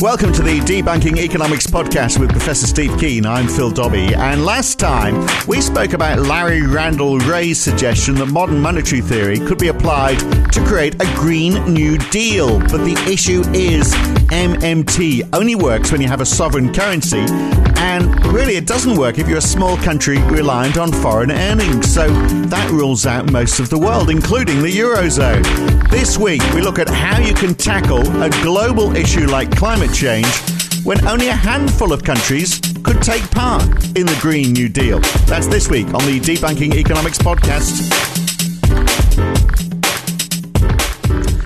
Welcome to the Debunking Economics podcast with Professor Steve Keen. I'm Phil Dobbie. And last time we spoke about Larry Randall Wray's suggestion that modern monetary theory could be applied to create a Green New Deal. But the issue is MMT only works when you have a sovereign currency. And really, it doesn't work if you're a small country reliant on foreign earnings. So that rules out most of the world, including the Eurozone. This week, we look at how you can tackle a global issue like climate change when only a handful of countries could take part in the Green New Deal. That's this week on the Debunking Economics podcast.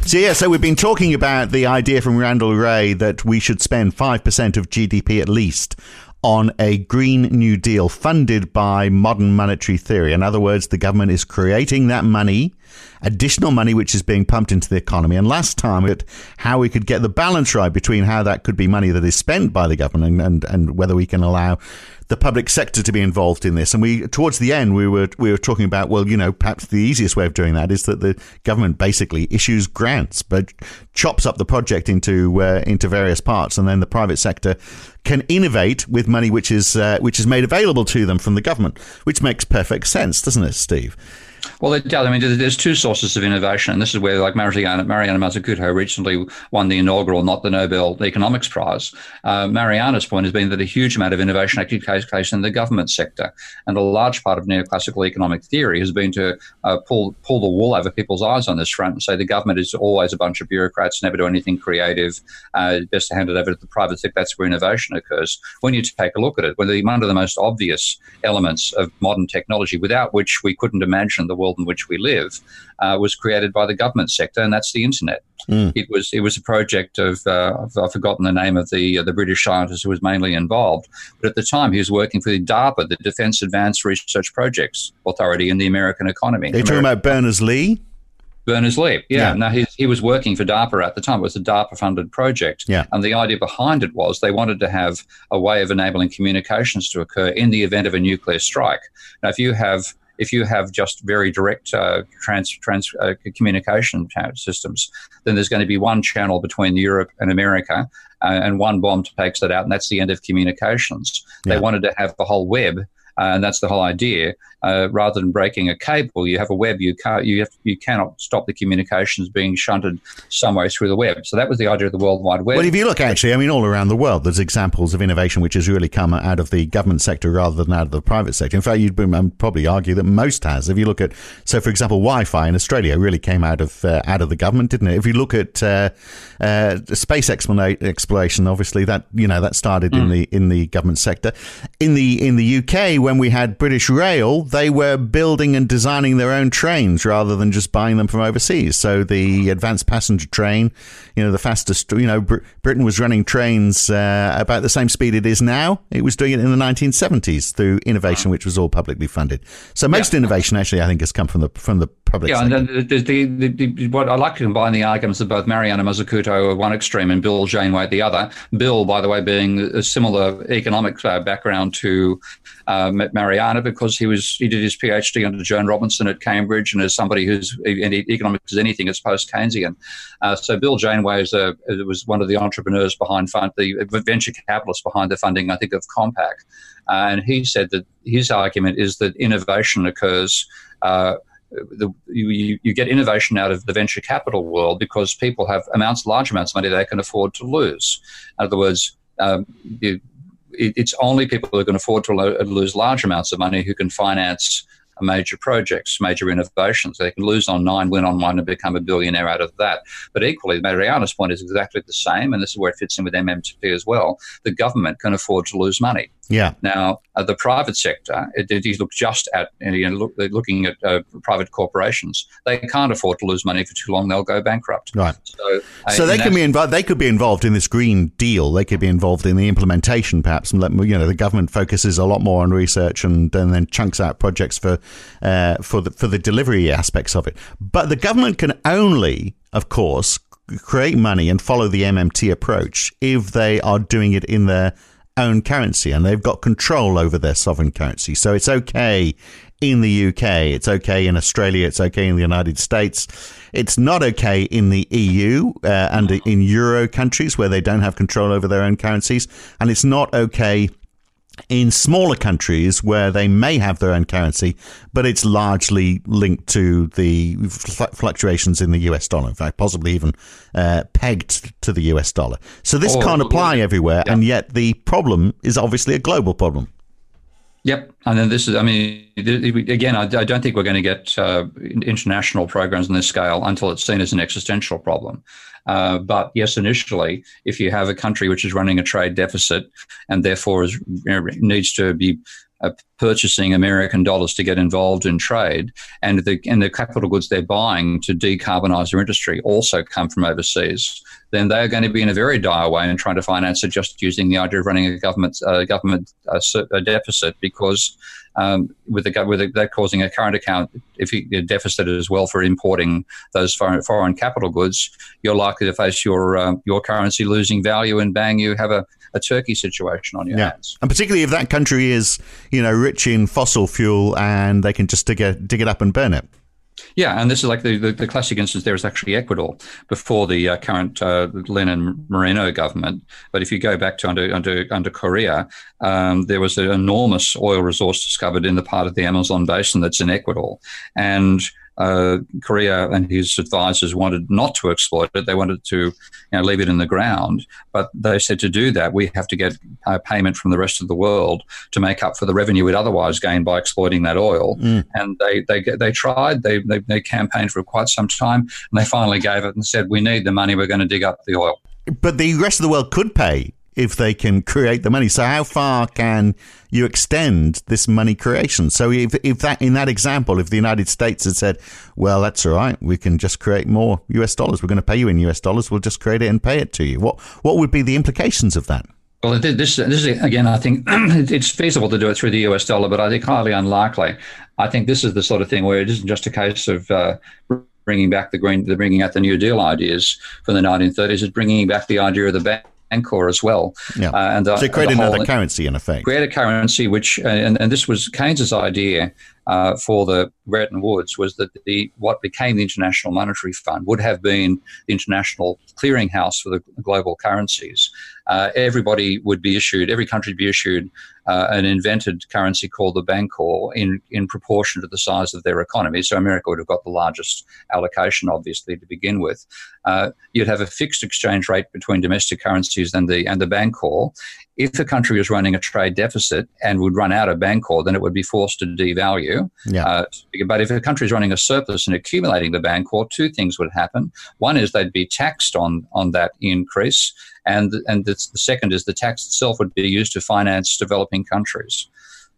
So, yeah, so we've been talking about the idea from Randall Wray that we should spend 5% of GDP at least on a Green New Deal funded by modern monetary theory. In other words, the government is creating that money additional money which is being pumped into the economy. And last time, at how we could get the balance right between how that could be money that is spent by the government and, and, and whether we can allow the public sector to be involved in this. And we, towards the end, we were we were talking about well, you know, perhaps the easiest way of doing that is that the government basically issues grants, but chops up the project into uh, into various parts, and then the private sector can innovate with money which is uh, which is made available to them from the government, which makes perfect sense, doesn't it, Steve? Well, it does. I mean, there's two sources of innovation, and this is where, like Mariana, Mariana Mazzucato recently won the inaugural, not the Nobel Economics Prize. Uh, Mariana's point has been that a huge amount of innovation actually takes place in the government sector, and a large part of neoclassical economic theory has been to uh, pull pull the wool over people's eyes on this front and say the government is always a bunch of bureaucrats, never do anything creative. Uh, best to hand it over to the private sector. That's where innovation occurs. When you take a look at it, one of the most obvious elements of modern technology, without which we couldn't imagine the the world in which we live, uh, was created by the government sector, and that's the internet. Mm. It was it was a project of uh, I've, forgotten the name of the uh, the British scientist who was mainly involved, but at the time he was working for the DARPA, the Defense Advanced Research Projects Authority in the American economy. Are you talking about Berners Lee? Berners Lee. Yeah. yeah. Now he, he was working for DARPA at the time. It was a DARPA funded project. Yeah. And the idea behind it was they wanted to have a way of enabling communications to occur in the event of a nuclear strike. Now, if you have if you have just very direct uh, trans, trans uh, communication systems, then there's going to be one channel between Europe and America, uh, and one bomb takes that out, and that's the end of communications. Yeah. They wanted to have the whole web and that's the whole idea. Uh, rather than breaking a cable, you have a web. You can't. You have, you cannot stop the communications being shunted somewhere through the web. So that was the idea of the World Wide Web. Well, if you look actually, I mean, all around the world, there's examples of innovation which has really come out of the government sector rather than out of the private sector. In fact, you'd um, probably argue that most has. If you look at, so for example, Wi-Fi in Australia really came out of uh, out of the government, didn't it? If you look at uh, uh space exploration, obviously that you know that started mm. in the in the government sector. In the in the UK when we had British Rail, they were building and designing their own trains rather than just buying them from overseas. So the advanced passenger train, you know, the fastest, you know, Br- Britain was running trains uh, about the same speed it is now. It was doing it in the 1970s through innovation, which was all publicly funded. So most yeah. innovation, actually, I think, has come from the from the public. Yeah, sector. and the, the, the, the, what I like to combine the arguments of both Mariana Mazzucato at one extreme and Bill Janeway at the other. Bill, by the way, being a similar economic uh, background to uh, Mariana because he was he did his PhD under Joan Robinson at Cambridge, and as somebody who's in economics is anything, it's post Keynesian. Uh, so Bill Janeway is a, was one of the entrepreneurs behind fund, the venture capitalists behind the funding, I think, of Compaq, uh, and he said that his argument is that innovation occurs. Uh, the, you, you, get innovation out of the venture capital world because people have amounts, large amounts of money they can afford to lose. In other words, um, it's only people who can afford to lo- lose large amounts of money who can finance major projects, major innovations. They can lose on nine, win on one, and become a billionaire out of that. But equally, Mariana's point is exactly the same, and this is where it fits in with MMT as well. The government can afford to lose money. Yeah. Now, uh, the private sector, it, it, you look just at, you know, look, looking at uh, private corporations, they can't afford to lose money for too long; they'll go bankrupt. Right. So, uh, so they can be involved. They could be involved in this green deal. They could be involved in the implementation, perhaps. And let you know, the government focuses a lot more on research and, and then chunks out projects for uh, for the for the delivery aspects of it. But the government can only, of course, create money and follow the MMT approach if they are doing it in their own currency and they've got control over their sovereign currency. So it's okay in the UK, it's okay in Australia, it's okay in the United States. It's not okay in the EU uh, and in Euro countries where they don't have control over their own currencies. And it's not okay in smaller countries where they may have their own currency, but it's largely linked to the fluctuations in the US dollar. In fact, possibly even uh, pegged to the US dollar. So this oh, can't apply everywhere, yeah. and yet the problem is obviously a global problem. Yep, and then this is. I mean, again, I, don't think we're going to get uh, international programs on this scale until it's seen as an existential problem. Uh, but yes, initially, if you have a country which is running a trade deficit and therefore is, you know, needs to be purchasing American dollars to get involved in trade, and the and the capital goods they're buying to decarbonize their industry also come from overseas, then they are going to be in a very dire way in trying to finance it just using the idea of running a government uh, government uh, deficit because um, with the with the, that causing a current account if you a deficit as well for importing those foreign, foreign capital goods, you're likely to face your uh, your currency losing value, and bang, you have a, a turkey situation on your yeah. hands. And particularly if that country is you know rich in fossil fuel and they can just dig it dig it up and burn it. Yeah, and this is like the, the, the, classic instance there is actually Ecuador before the uh, current uh, Lenin Moreno government. But if you go back to under under, under Correa, um, there was an enormous oil resource discovered in the part of the Amazon basin that's in Ecuador. And uh, Correa and his advisors wanted not to exploit it. They wanted to you know, leave it in the ground. But they said to do that, we have to get uh, payment from the rest of the world to make up for the revenue we'd otherwise gained by exploiting that oil. Mm. And they, they, they tried, they, they, they campaigned for quite some time, and they finally gave it and said, we need the money, we're going to dig up the oil. But the rest of the world could pay if they can create the money. So how far can you extend this money creation? So if, if that in that example, if the United States had said, well, that's all right, we can just create more US dollars. We're going to pay you in US dollars. We'll just create it and pay it to you. What what would be the implications of that? Well, this, this is again. I think it's feasible to do it through the US dollar, but I think highly unlikely. I think this is the sort of thing where it isn't just a case of uh, bringing back the green, the bringing out the New Deal ideas from the 1930s. It's bringing back the idea of the bank Bancor as well. Yeah. Uh, and the, so create another whole, currency in effect. Create a currency which, uh, and, and this was Keynes's idea uh, for the Bretton Woods was that the what became the International Monetary Fund would have been the international clearinghouse for the global currencies. Uh, everybody would be issued, every country would be issued uh, an invented currency called the Bancor in, in proportion to the size of their economy. So America would have got the largest allocation, obviously, to begin with. Uh, you'd have a fixed exchange rate between domestic currencies and the and the Bancor, if a country was running a trade deficit and would run out of Bancor, then it would be forced to devalue. Yeah. Uh, but if a country is running a surplus and accumulating the Bancor, two things would happen. One is they'd be taxed on, on that increase, and, and the, the second is the tax itself would be used to finance developing countries.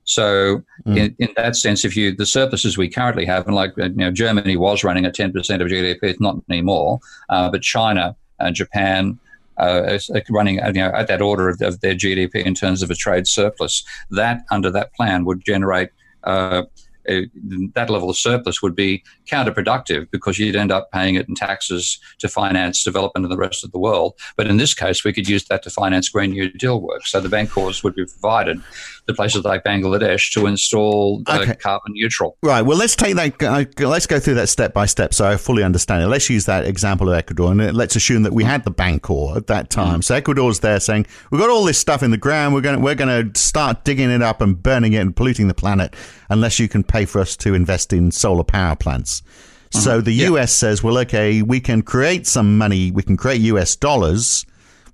So, mm. in, in, that sense, if you the surpluses we currently have, and like you know, Germany was running at ten percent of GDP, it's not anymore. Uh, but China and Japan uh, running you know, at that order of, of, their GDP in terms of a trade surplus. That under that plan would generate uh, a, that level of surplus would be counterproductive because you'd end up paying it in taxes to finance development in the rest of the world. But in this case, we could use that to finance Green New Deal work. So the bank Bancors would be provided to places like Bangladesh to install uh, okay. carbon neutral. Right. Well, let's take that. Uh, let's go through that step by step so I fully understand it. Let's use that example of Ecuador and let's assume that we had the Bancor at that time. Mm. So Ecuador's there saying we've got all this stuff in the ground. We're going to, we're going to start digging it up and burning it and polluting the planet unless you can pay for us to invest in solar power plants. So mm-hmm. the US says, well, okay, we can create some money. We can create US dollars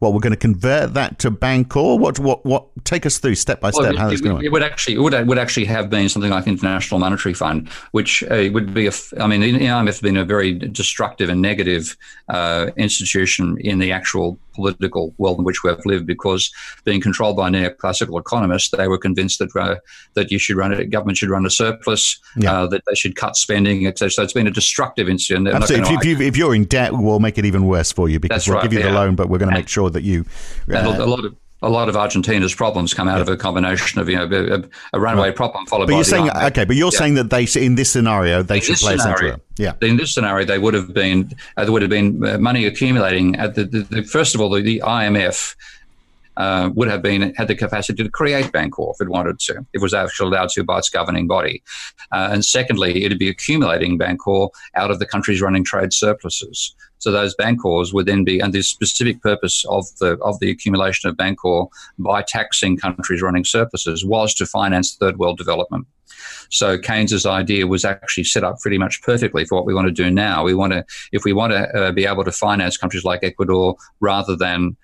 what we're going to convert that to Bancor. What what what? Take us through step by step well, how that's going. It would actually it would would actually have been something like International Monetary Fund, which uh, would be a. I mean, the IMF has been a very destructive and negative uh, institution in the actual political world in which we have lived because being controlled by neoclassical economists, they were convinced that uh, that you should run it, government should run a surplus, yeah. uh, that they should cut spending, etc. So it's been a destructive incident. Absolutely. If, you, if, you're in debt, we'll make it even worse for you because That's we'll right, give you yeah. the loan, but we're going to make sure that you. Uh, a lot of a lot of Argentina's problems come out yeah. of a combination of you know a, a runaway right. problem followed but by. You're saying okay, but you're yeah. saying that they in this scenario they in should play scenario, Yeah. In this scenario, they would have been uh, there would have been uh, money accumulating at the, the, the first of all the, the IMF. Uh, would have been had the capacity to create Bancor if it wanted to, if it was actually allowed to by its governing body. Uh, and secondly, it'd be accumulating Bancor out of the countries running trade surpluses. So those bancors would then be, and the specific purpose of the of the accumulation of bancor by taxing countries running surpluses was to finance third world development. So Keynes's idea was actually set up pretty much perfectly for what we want to do now. We want to, if we want to uh, be able to finance countries like Ecuador rather than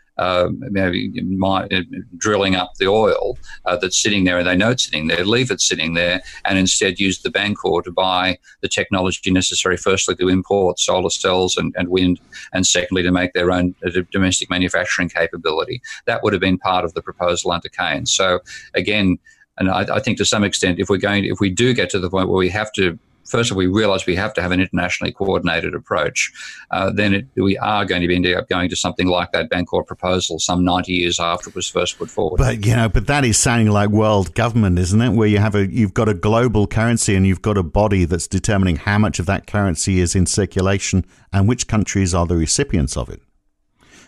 drilling up the oil uh, that's sitting there, and they know it's sitting there, leave it sitting there, and instead use the Bancor to buy the technology necessary, firstly, to import solar cells and, and wind, and secondly, to make their own uh, domestic manufacturing capability. That would have been part of the proposal under Keynes. So, again, and I, I, think to some extent, if we're going, if we do get to the point where we have to first of all, we realise we have to have an internationally coordinated approach, uh, then it, we are going to be end up going to something like that Bancor proposal some 90 years after it was first put forward. But, you know, but that is sounding like world government, isn't it? Where you have a, you've got a global currency and you've got a body that's determining how much of that currency is in circulation and which countries are the recipients of it.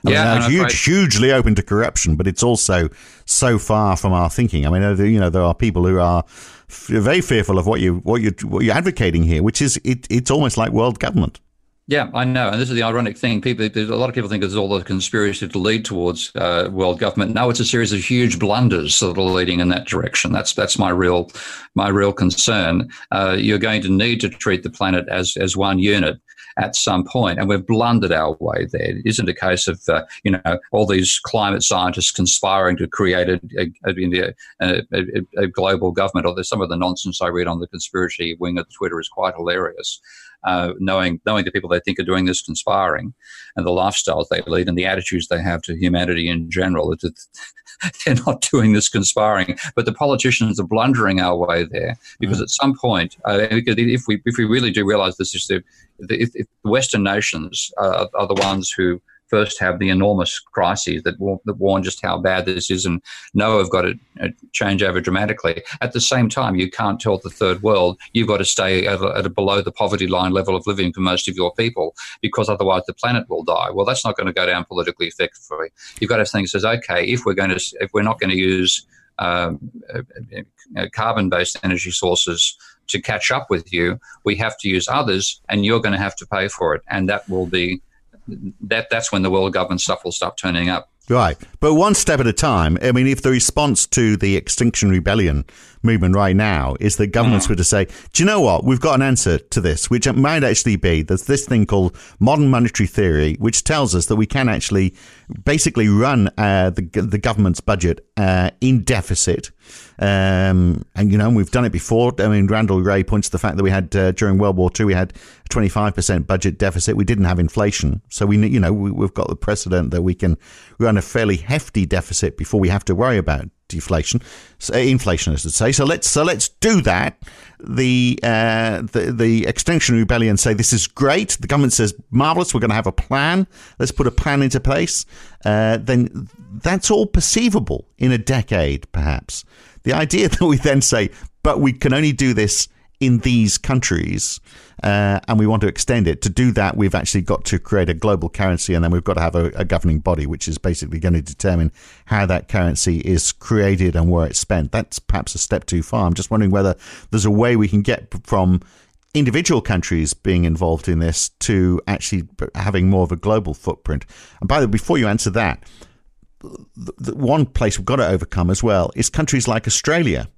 I yeah, mean, huge, hugely open to corruption, but it's also so far from our thinking. I mean, you know, there are people who are very fearful of what you what you what you're advocating here, which is it, it's almost like world government. Yeah, I know, and this is the ironic thing. People, a lot of people think it's all a conspiracy to lead towards uh, world government. No, it's a series of huge blunders that are leading in that direction. That's that's my real my real concern. Uh, you're going to need to treat the planet as as one unit at some point, and we've blundered our way there. It isn't a case of uh, you know all these climate scientists conspiring to create a, a, a, a, global government. Or some of the nonsense I read on the conspiracy wing of Twitter is quite hilarious. Uh, knowing knowing the people they think are doing this conspiring, and the lifestyles they lead, and the attitudes they have to humanity in general. they're not doing this conspiring, but the politicians are blundering our way there because mm. at some point, uh, if we if we really do realize this is the, if, if Western nations are, are the ones who first have the enormous crises that, that warn just how bad this is and know have got to uh, change over dramatically. At the same time, you can't tell the third world you've got to stay at a, at a below the poverty line level of living for most of your people because otherwise the planet will die. Well, that's not going to go down politically effectively. You've got to think says, okay, if we're going to if we're not going to use um, uh, uh, carbon-based energy sources to catch up with you, we have to use others, and you're going to have to pay for it, and that will be that that's when the world government stuff will start turning up. Right. But one step at a time. I mean, if the response to the Extinction Rebellion movement right now is that governments mm. were to say, do you know what? We've got an answer to this, which might actually be there's this thing called modern monetary theory, which tells us that we can actually basically run uh, the, the government's budget uh, in deficit. Um, and, you know, we've done it before. I mean, Randall Wray points to the fact that we had, uh, during World War II, we had a 25% budget deficit. We didn't have inflation. So we, you know, we, we've got the precedent that we can run a fairly hefty deficit before we have to worry about deflation, so inflation, as to say. So let's so let's do that. The uh, the the Extinction Rebellion say this is great. The government says marvelous. We're going to have a plan. Let's put a plan into place. Uh, then that's all perceivable in a decade, perhaps. The idea that we then say, but we can only do this in these countries uh, and we want to extend it. To do that, we've actually got to create a global currency, and then we've got to have a, a, governing body, which is basically going to determine how that currency is created and where it's spent. That's perhaps a step too far. I'm just wondering whether there's a way we can get from individual countries being involved in this to actually having more of a global footprint. And by the way, before you answer that, the one place we've got to overcome as well is countries like Australia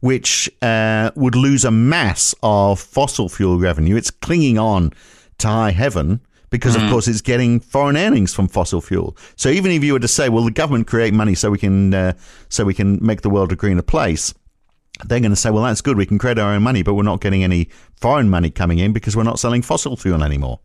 which uh, would lose a mass of fossil fuel revenue. It's clinging on to high heaven because, mm. of course, it's getting foreign earnings from fossil fuel. So even if you were to say, well, the government create money so we can uh, so we can make the world a greener place, they're going to say, well, that's good. We can create our own money, but we're not getting any foreign money coming in because we're not selling fossil fuel anymore.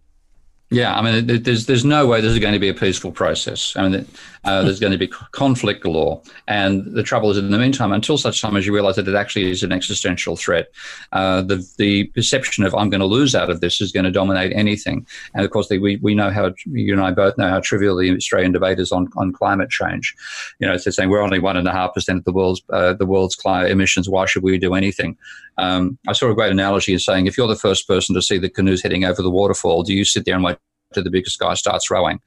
Yeah, I mean, there's there's no way this is going to be a peaceful process. I mean, uh, there's going to be conflict galore, and the trouble is, in the meantime, until such time as you realise that it actually is an existential threat, uh, the the perception of I'm going to lose out of this is going to dominate anything. And of course, the, we we know how you and I both know how trivial the Australian debate is on, on climate change. You know, it's saying we're only one and a half percent of the world's uh, the world's climate emissions. Why should we do anything? Um, I saw a great analogy as saying if you're the first person to see the canoes heading over the waterfall, do you sit there and wait to the biggest guy starts rowing?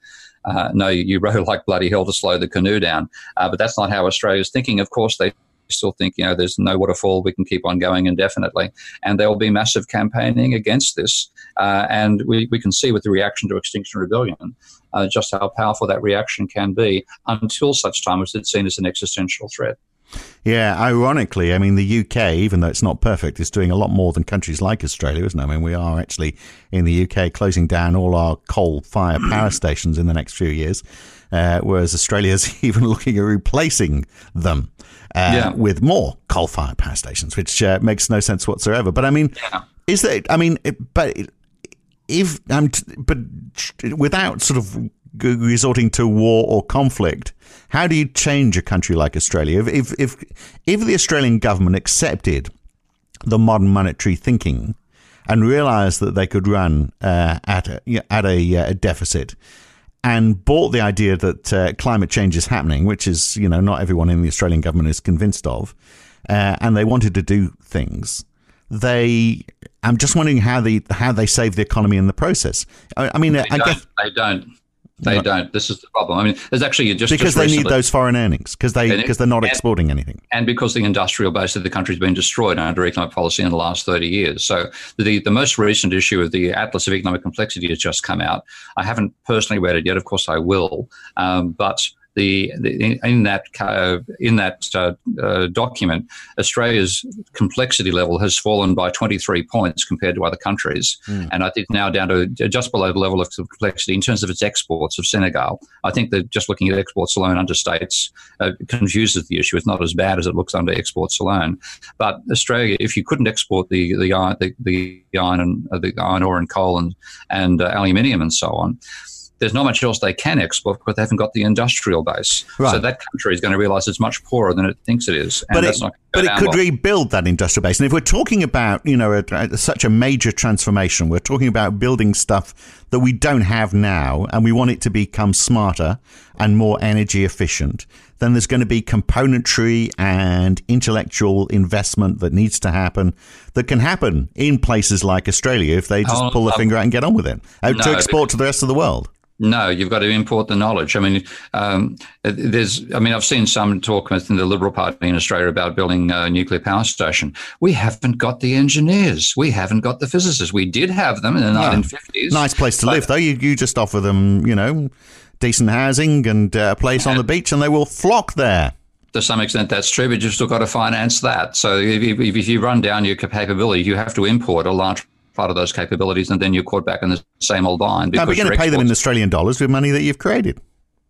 Uh, no, you row like bloody hell to slow the canoe down. Uh, but that's not how Australia's thinking. Of course, they still think, you know, there's no waterfall, we can keep on going indefinitely. And there will be massive campaigning against this. Uh, and we, we can see with the reaction to Extinction Rebellion uh, just how powerful that reaction can be until such time as it's seen as an existential threat. Yeah, ironically, I mean, the UK, even though it's not perfect, is doing a lot more than countries like Australia, isn't it? I mean, we are actually in the UK closing down all our coal fire power stations in the next few years, uh, whereas Australia's even looking at replacing them uh, yeah. with more coal fire power stations, which uh, makes no sense whatsoever. But I mean, yeah. is that, I mean, but if, um, but without sort of resorting to war or conflict, how do you change a country like Australia? If, if, if, if the Australian government accepted the modern monetary thinking and realized that they could run uh, at, a, at a, uh, a, deficit and bought the idea that uh, climate change is happening, which is, you know, not everyone in the Australian government is convinced of, uh, and they wanted to do things, they I'm just wondering how they how they save the economy in the process. I, I mean, they I guess they don't. They right. don't. This is the problem. I mean, there's actually just because just they need those foreign earnings because they because they're not and, exporting anything, and because the industrial base of the country has been destroyed under economic policy in the last 30 years. So the the most recent issue of the Atlas of Economic Complexity has just come out. I haven't personally read it yet. Of course, I will, um, but the, the in that uh, in that uh, uh, document, Australia's complexity level has fallen by 23 points compared to other countries, mm. and I think now down to just below the level of complexity in terms of its exports of Senegal. I think that just looking at exports alone under states uh, confuses the issue. It's not as bad as it looks under exports alone. But Australia, if you couldn't export the the iron the, the iron and uh, the iron ore and coal and and aluminium and so on there's not much else they can export because they haven't got the industrial base. Right. So that country is going to realize it's much poorer than it thinks it is. but it, but it could well. rebuild that industrial base. And if we're talking about, you know, a, a, such a major transformation, we're talking about building stuff that we don't have now and we want it to become smarter and more energy efficient, then there's going to be componentry and intellectual investment that needs to happen that can happen in places like Australia if they just oh, pull the um, finger out and get on with it uh, no, to export to the rest of the world. No, you've got to import the knowledge. I mean, um, there's. I mean, I've seen some talk within the Liberal Party in Australia about building a nuclear power station. We haven't got the engineers. We haven't got the physicists. We did have them in the yeah. 1950s. Nice place to live, though. You you just offer them, you know, decent housing and uh, a place on the beach, and they will flock there to some extent that's true, but you've still got to finance that. So if, if, you run down your capability, you have to import a large part of those capabilities, and then you're caught back in the same old bind. But you're going to pay them in Australian dollars with money that you've created.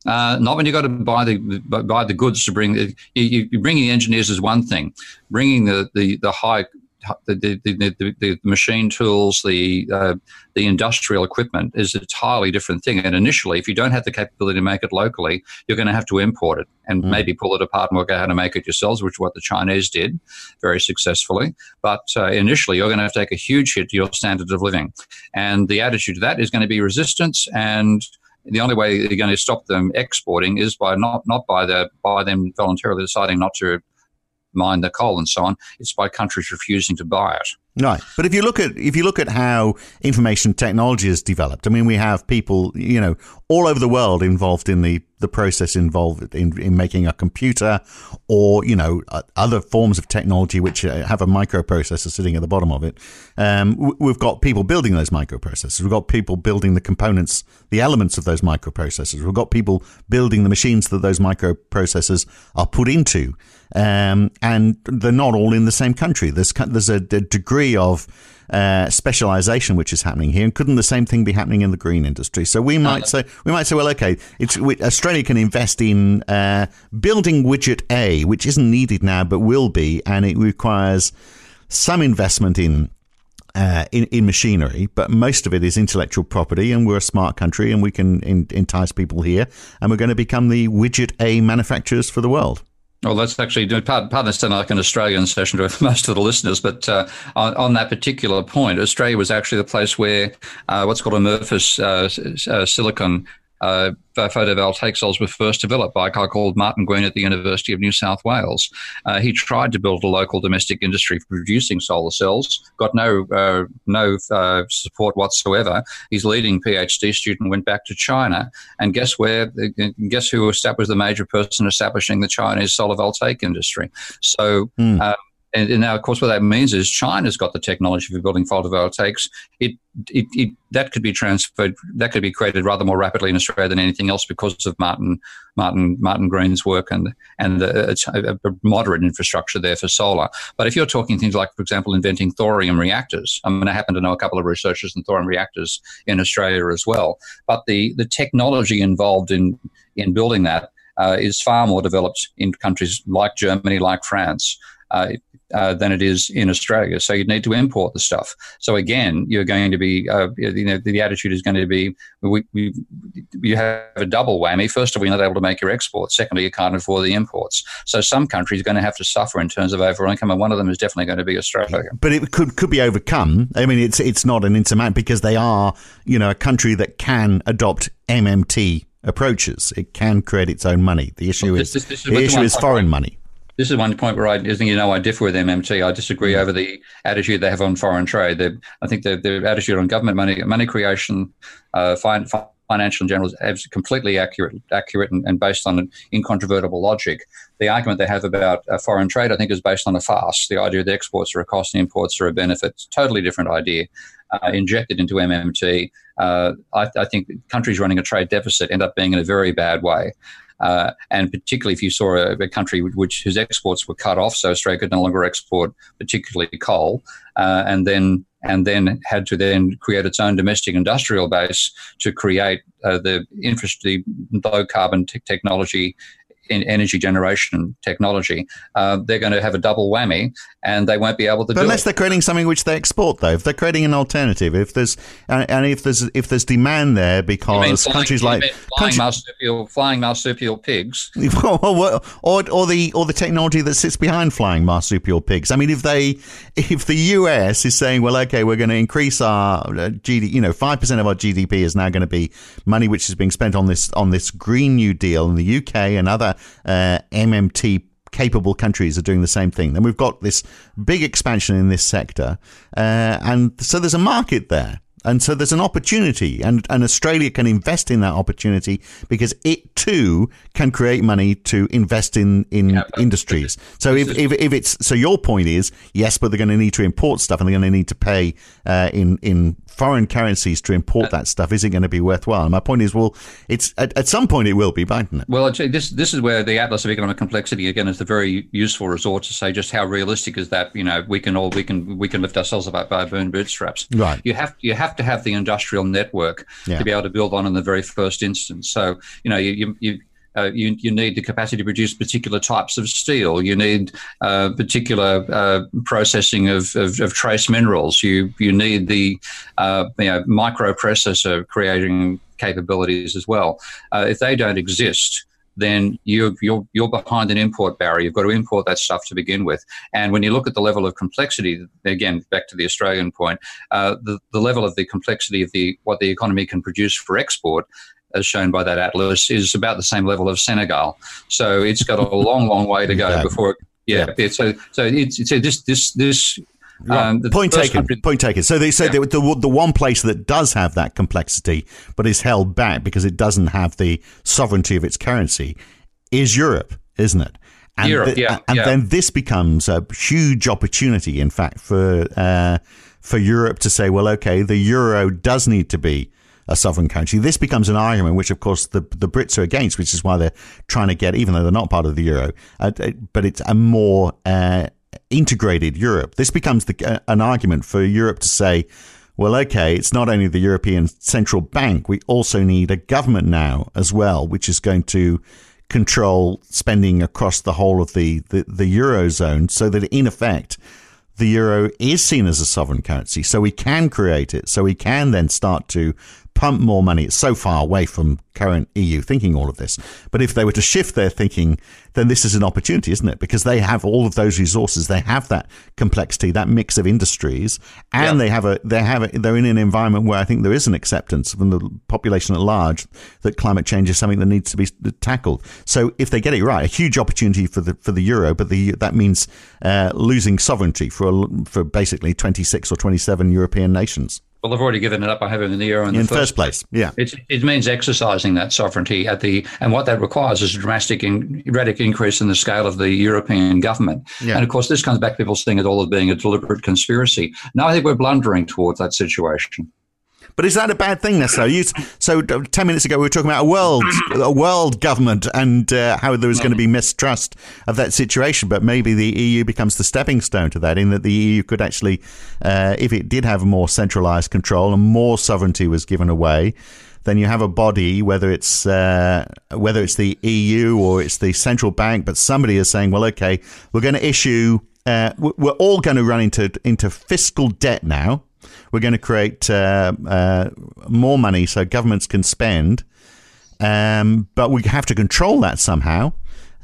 Uh, not when you've got to buy the buy the goods to bring. You, you, bringing the engineers is one thing. Bringing the, the, the high the, the, the, the, machine tools, the uh, the industrial equipment is a entirely different thing. And initially, if you don't have the capability to make it locally, you're going to have to import it and mm. maybe pull it apart and work out how to make it yourselves, which is what the Chinese did very successfully. But uh, initially, you're going to have to take a huge hit to your standard of living. And the attitude to that is going to be resistance and the only way you're going to stop them exporting is by not not by the by them voluntarily deciding not to mine the coal and so on. It's by countries refusing to buy it. Right, but if you look at if you look at how information technology has developed, I mean, we have people, you know, all over the world involved in the the process involved in, in making a computer, or you know, other forms of technology which uh, have a microprocessor sitting at the bottom of it. Um, we've got people building those microprocessors. We've got people building the components, the elements of those microprocessors. We've got people building the machines that those microprocessors are put into, um, and they're not all in the same country. There's there's a, a degree of uh, specialization which is happening here, and couldn't the same thing be happening in the green industry? So we might say we might say, well, okay, it's we, Australia can invest in uh, building widget A, which isn't needed now but will be, and it requires some investment in uh, in, in machinery, but most of it is intellectual property, and we're a smart country, and we can in, entice people here, and we're going to become the widget A manufacturers for the world. Well, that's actually of this like an Australian session to most of the listeners, but uh, on, on, that particular point, Australia was actually the place where uh, what's called amorphous uh, uh silicon uh, photovoltaic cells were first developed by a guy called Martin Green at the University of New South Wales. Uh, he tried to build a local domestic industry for producing solar cells, got no uh, no uh, support whatsoever. His leading PhD student went back to China, and guess where? Guess who was the major person establishing the Chinese solar voltaic industry? So. Mm. And, and, now, of course, what that means is China's got the technology for building photovoltaics. It, it, it, that could be transferred, that could be created rather more rapidly in Australia than anything else because of Martin Martin Martin Green's work and and the, a, a moderate infrastructure there for solar. But if you're talking things like, for example, inventing thorium reactors, I mean, I happen to know a couple of researchers in thorium reactors in Australia as well. But the the technology involved in in building that uh, is far more developed in countries like Germany, like France. Uh, uh, than it is in Australia. So you'd need to import the stuff. So again, you're going to be, uh, you know, the attitude is going to be, we, we, you have a double whammy. First of all, you're not able to make your exports. Secondly, you can't afford the imports. So some countries are going to have to suffer in terms of overall income, and one of them is definitely going to be Australia. But it could could be overcome. I mean, it's it's not an insurmountable because they are, you know, a country that can adopt MMT approaches. It can create its own money. The issue well, this, is this, this is the issue is foreign money this is one point where I think you know I differ with MMT. I disagree mm. over the attitude they have on foreign trade. They're, I think their, their attitude on government money, money creation, uh, financial in general is completely accurate, accurate and, and, based on an incontrovertible logic. The argument they have about uh, foreign trade, I think, is based on a farce. The idea that exports are a cost and imports are a benefit. Totally different idea. Uh, injected into MMT, uh, I, I, think countries running a trade deficit end up being in a very bad way. Uh, and particularly if you saw a, a, country which whose exports were cut off, so Australia could no longer export particularly coal, uh, and then and then had to then create its own domestic industrial base to create uh, the infrastructure, low carbon technology in energy generation technology, uh, they're going to have a double whammy, and they won't be able to. But unless it. they're creating something which they export, though, if they're creating an alternative, if there's and if there's if there's demand there because flying, countries like flying, country, marsupial, flying marsupial pigs, or, or or the or the technology that sits behind flying marsupial pigs. I mean, if they if the US is saying, well, okay, we're going to increase our uh, GDP, you know, five percent of our GDP is now going to be money which is being spent on this on this Green New Deal in the UK and other uh, MMT capable countries are doing the same thing. Then we've got this big expansion in this sector, uh, and so there's a market there. And so there's an opportunity, and, and Australia can invest in that opportunity because it too can create money to invest in, in yeah, industries. So if, if, if it's so, your point is yes, but they're going to need to import stuff and they're going to need to pay uh, in in foreign currencies to import that stuff Is it going to be worthwhile. My point is, well, it's at, at some point it will be, mightn't it? Well, this this is where the Atlas of Economic Complexity again is a very useful resort to say just how realistic is that. You know, we can all we can we can lift ourselves up by our own bootstraps. Right. You have you have to have the industrial network yeah. to be able to build on in the very first instance. So you know you you uh, you, you need the capacity to produce particular types of steel. You need uh, particular uh, processing of, of, of, trace minerals. You you need the uh, you know, microprocessor creating capabilities as well. Uh, if they don't exist, then you're, you're, you're behind an import barrier. You've got to import that stuff to begin with. And when you look at the level of complexity, again, back to the Australian point, uh, the, the level of the complexity of the what the economy can produce for export as shown by that atlas, is about the same level of Senegal. So it's got a long, long way to go before. It, yeah, yeah. So so it's so this this this um, point taken. Country- point taken. So they say yeah. the, the one place that does have that complexity, but is held back because it doesn't have the sovereignty of its currency, is Europe, isn't it? And Europe, yeah, and yeah. then this becomes a huge opportunity, in fact, for uh, for Europe to say, well, okay, the euro does need to be a sovereign country. This becomes an argument, which of course the the Brits are against, which is why they're trying to get, even though they're not part of the euro, uh, uh but it's a more uh, integrated Europe. This becomes the, uh, an argument for Europe to say, well, okay, it's not only the European Central Bank, we also need a government now as well, which is going to control spending across the whole of the, the, the Eurozone so that in effect, the euro is seen as a sovereign currency. So we can create it. So we can then start to pump more money. It's so far away from current EU thinking all of this. But if they were to shift their thinking, then this is an opportunity, isn't it? Because they have all of those resources. They have that complexity, that mix of industries, and yeah. they have a, they have a, they're in an environment where I think there is an acceptance from the population at large that climate change is something that needs to be tackled. So if they get it right, a huge opportunity for the, for the euro, but the, that means uh, losing sovereignty for, for basically 26 or 27 European nations. Well, they've already given it up by having the euro in, in the first, first place. Yeah, it, it means exercising that sovereignty at the and what that requires is a dramatic, in, radical increase in the scale of the European government. Yeah. And of course, this comes back to people seeing it all as being a deliberate conspiracy. Now, I think we're blundering towards that situation. But is that a bad thing necessarily? so uh, ten minutes ago we were talking about a world, a world government, and uh, how there was going to be mistrust of that situation. But maybe the EU becomes the stepping stone to that, in that the EU could actually, uh, if it did have more centralised control and more sovereignty was given away, then you have a body, whether it's uh, whether it's the EU or it's the central bank, but somebody is saying, well, okay, we're going to issue. Uh, we're all going to run into into fiscal debt now we're going to create uh, uh, more money so governments can spend, um, but we have to control that somehow.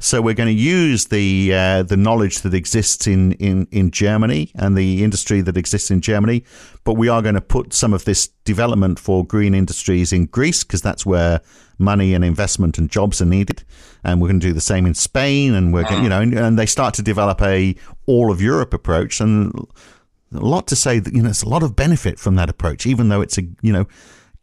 So we're going to use the uh, the knowledge that exists in, in, in Germany and the industry that exists in Germany, but we are going to put some of this development for green industries in Greece because that's where money and investment and jobs are needed. And we're going to do the same in Spain, and we're going, you know, and, and they start to develop a all of Europe approach, and a lot to say that you know there's a lot of benefit from that approach, even though it's a you know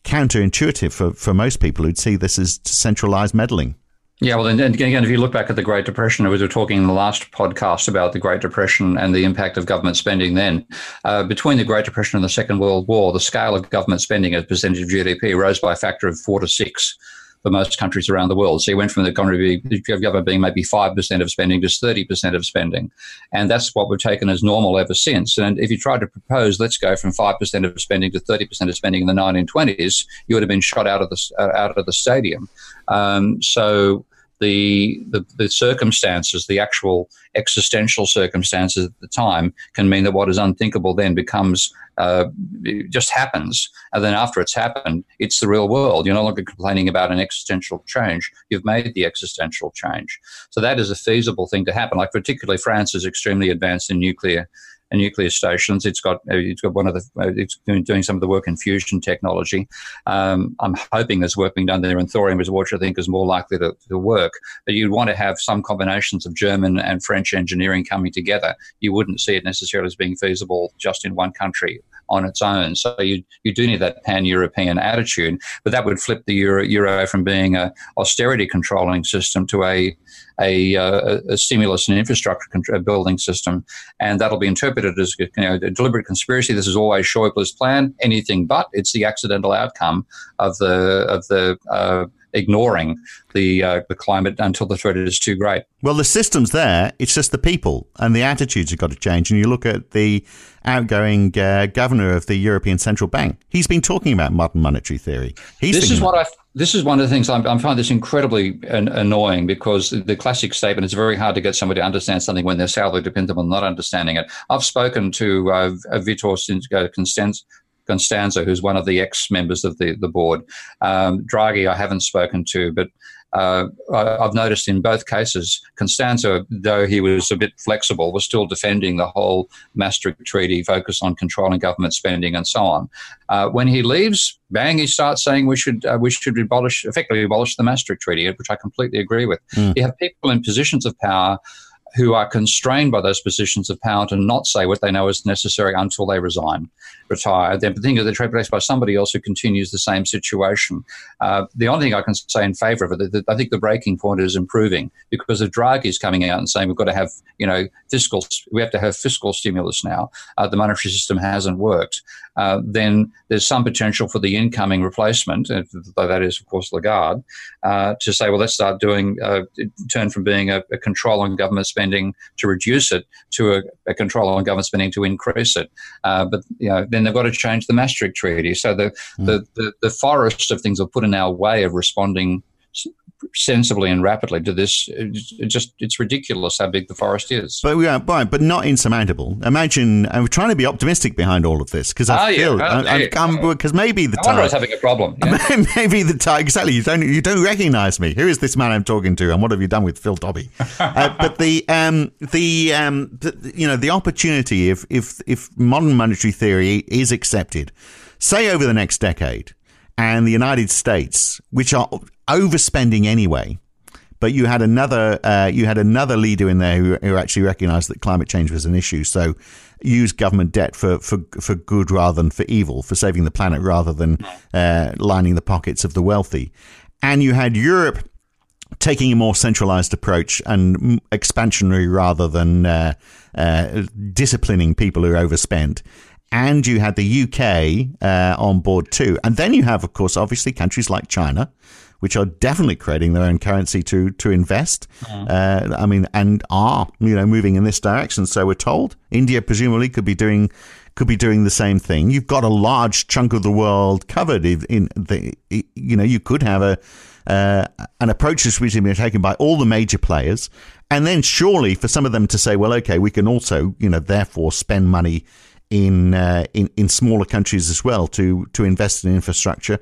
counterintuitive for, for most people who'd see this as centralized meddling. Yeah, well, and again, if you look back at the Great Depression, we were talking in the last podcast about the Great Depression and the impact of government spending then. Uh, between the Great Depression and the Second World War, the scale of government spending as a percentage of GDP rose by a factor of four to six for most countries around the world. So you went from the government being maybe 5% of spending to 30% of spending. And that's what we've taken as normal ever since. And if you tried to propose, let's go from 5% of spending to 30% of spending in the 1920s, you would have been shot out of the, out of the stadium. Um, so the, the, the circumstances, the actual existential circumstances at the time, can mean that what is unthinkable then becomes uh, just happens. And then after it's happened, it's the real world. You're no longer complaining about an existential change. You've made the existential change. So that is a feasible thing to happen. Like particularly France is extremely advanced in nuclear and nuclear stations. It's got uh, it's got one of the uh, it's doing some of the work in fusion technology. Um, I'm hoping there's work being done there in thorium, which I think is more likely to, to work. But you'd want to have some combinations of German and French engineering coming together. You wouldn't see it necessarily as being feasible just in one country on its own. So you you do need that pan European attitude, but that would flip the euro, euro from being a austerity controlling system to a a, uh, a stimulus and infrastructure building system, and that'll be interpreted as you know a deliberate conspiracy. This is always Schäuble's plan, anything but. It's the accidental outcome of the of the uh, ignoring the uh, the climate until the threat is too great. Well, the system's there. It's just the people and the attitudes have got to change. And you look at the outgoing uh, governor of the European Central Bank. He's been talking about modern monetary theory. He's this is what I. This is one of the things I'm, I find this incredibly an, annoying because the classic statement is very hard to get somebody to understand something when they're salary dependent on not understanding it. I've spoken to uh, Vitor Constâncio, Constâncio, who's one of the ex members of the, the board. Um, Draghi, I haven't spoken to, but uh, I've noticed in both cases, Constâncio, though he was a bit flexible, was still defending the whole Maastricht Treaty, focus on controlling government spending and so on. Uh, when he leaves, bang, he starts saying we should uh, we should abolish, effectively abolish the Maastricht Treaty, which I completely agree with. Mm. You have people in positions of power who are constrained by those positions of power to not say what they know is necessary until they resign, retire. Then think they're replaced by somebody else who continues the same situation. Uh, the only thing I can say in favour of it, I think the breaking point is improving because if Draghi is coming out and saying we've got to have, you know, fiscal, we have to have fiscal stimulus now. Uh, the monetary system hasn't worked. Uh, then there's some potential for the incoming replacement, though that is, of course, Lagarde, uh, to say, well, let's start doing, uh, turn from being a, a, control on government spending to reduce it to a, a control on government spending to increase it. Uh, but you know, then they've got to change the Maastricht Treaty. So the, mm. the, the, the forest of things are put in our way of responding sensibly and rapidly to this. It just it's ridiculous how big the forest is. But we are, but, but not insurmountable. Imagine I'm trying to be optimistic behind all of this because I oh, feel because maybe the I was having a problem. Yeah. maybe the time exactly you don't you don't recognise me. Who is this man I'm talking to, and what have you done with Phil Dobbie? uh, but the um the um the, you know the opportunity if if if modern monetary theory is accepted, say over the next decade and the United States, which are overspending anyway. But you had another uh, you had another leader in there who, who actually recognised that climate change was an issue. So use government debt for, for for good rather than for evil, for saving the planet rather than uh, lining the pockets of the wealthy. And you had Europe taking a more centralised approach and expansionary rather than uh, uh, disciplining people who overspend and you had the UK uh, on board too. And then you have, of course, obviously countries like China, which are definitely creating their own currency to to invest. Mm. Uh, I mean, and are you know moving in this direction. So we're told India presumably could be doing could be doing the same thing. You've got a large chunk of the world covered. In the you know you could have a uh, an approach that's has been taken by all the major players, and then surely for some of them to say, well, okay, we can also you know therefore spend money in uh, in in smaller countries as well to to invest in infrastructure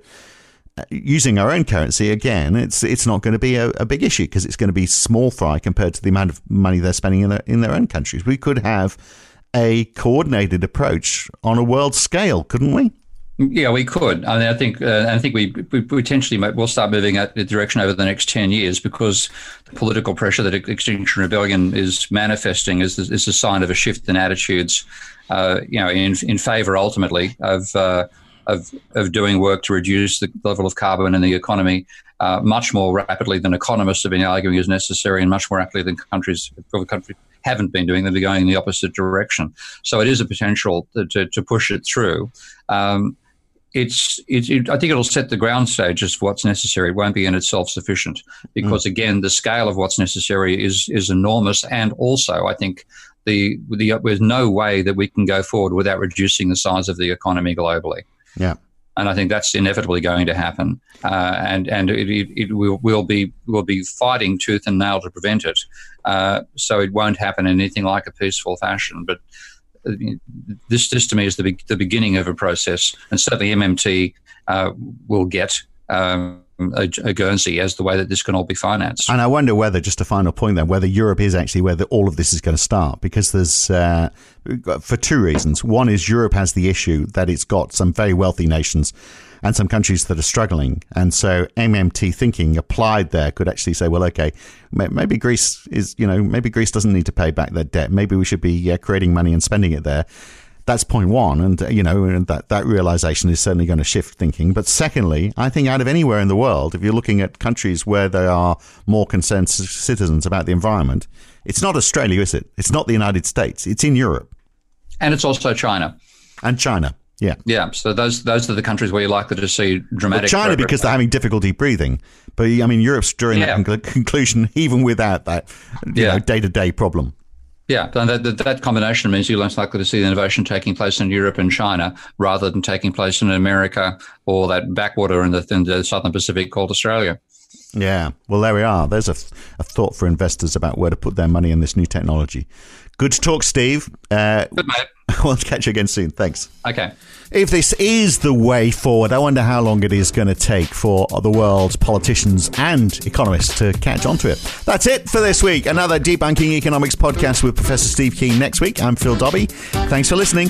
using our own currency again, it's it's not going to be a, a big issue because it's going to be small fry compared to the amount of money they're spending in their, in their own countries. We could have a coordinated approach on a world scale, couldn't we? Yeah, we could. I mean, I think uh, I think we, we potentially might, will start moving at the direction over the next ten years because the political pressure that Extinction Rebellion is manifesting is is a sign of a shift in attitudes. Uh, you know, in in favour ultimately of uh, of, of doing work to reduce the level of carbon in the economy uh, much more rapidly than economists have been arguing is necessary and much more rapidly than countries, countries haven't been doing. They're going in the opposite direction. So it is a potential to, to, to push it through. Um, it's, it's it, I think it'll set the ground stages for what's necessary. It won't be in itself sufficient because, mm. again, the scale of what's necessary is is enormous, and also I think the, the there's no way that we can go forward without reducing the size of the economy globally. Yeah. And I think that's inevitably going to happen, uh, and and it, it, it, will will be will be fighting tooth and nail to prevent it. Uh, so it won't happen in anything like a peaceful fashion. But uh, this this to me is the be- the beginning of a process, and certainly MMT uh, will get. Um, a, a, Guernsey as the way that this can all be financed. And I wonder whether, just a final point then, whether Europe is actually where the, all of this is going to start, because there's, uh, for two reasons. One is Europe has the issue that it's got some very wealthy nations and some countries that are struggling. And so MMT thinking applied there could actually say, well, okay, maybe Greece is, you know, maybe Greece doesn't need to pay back their debt. Maybe we should be uh, creating money and spending it there. That's point one, and you know that that realization is certainly going to shift thinking. But secondly, I think out of anywhere in the world, if you're looking at countries where there are more concerned citizens about the environment, it's not Australia, is it? It's not the United States. It's in Europe, and it's also China and China. Yeah, yeah. So those those are the countries where you're likely to see dramatic. Well, China because they're having difficulty breathing, but I mean Europe's during yeah. that conclusion even without that yeah. day to day problem. Yeah, that, that, that, combination means you're less likely to see the innovation taking place in Europe and China rather than taking place in America or that backwater in the, in the Southern Pacific called Australia. Yeah, well, there we are. There's a, a thought for investors about where to put their money in this new technology. Good to talk, Steve. Uh, Good, mate. We'll catch you again soon. Thanks. Okay. If this is the way forward, I wonder how long it is going to take for the world's politicians and economists to catch on to it. That's it for this week. Another Debunking Economics podcast with Professor Steve Keen next week. I'm Phil Dobbie. Thanks for listening.